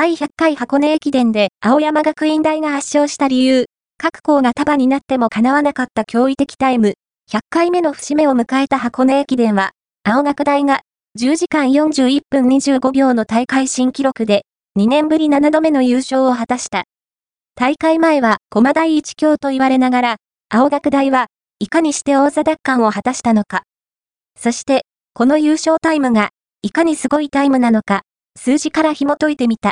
第100回箱根駅伝で青山学院大が圧勝した理由、各校が束になっても叶わなかった驚異的タイム、100回目の節目を迎えた箱根駅伝は、青学大が10時間41分25秒の大会新記録で、2年ぶり7度目の優勝を果たした。大会前は駒第一強と言われながら、青学大はいかにして王座奪還を果たしたのか。そして、この優勝タイムが、いかにすごいタイムなのか、数字から紐解いてみた。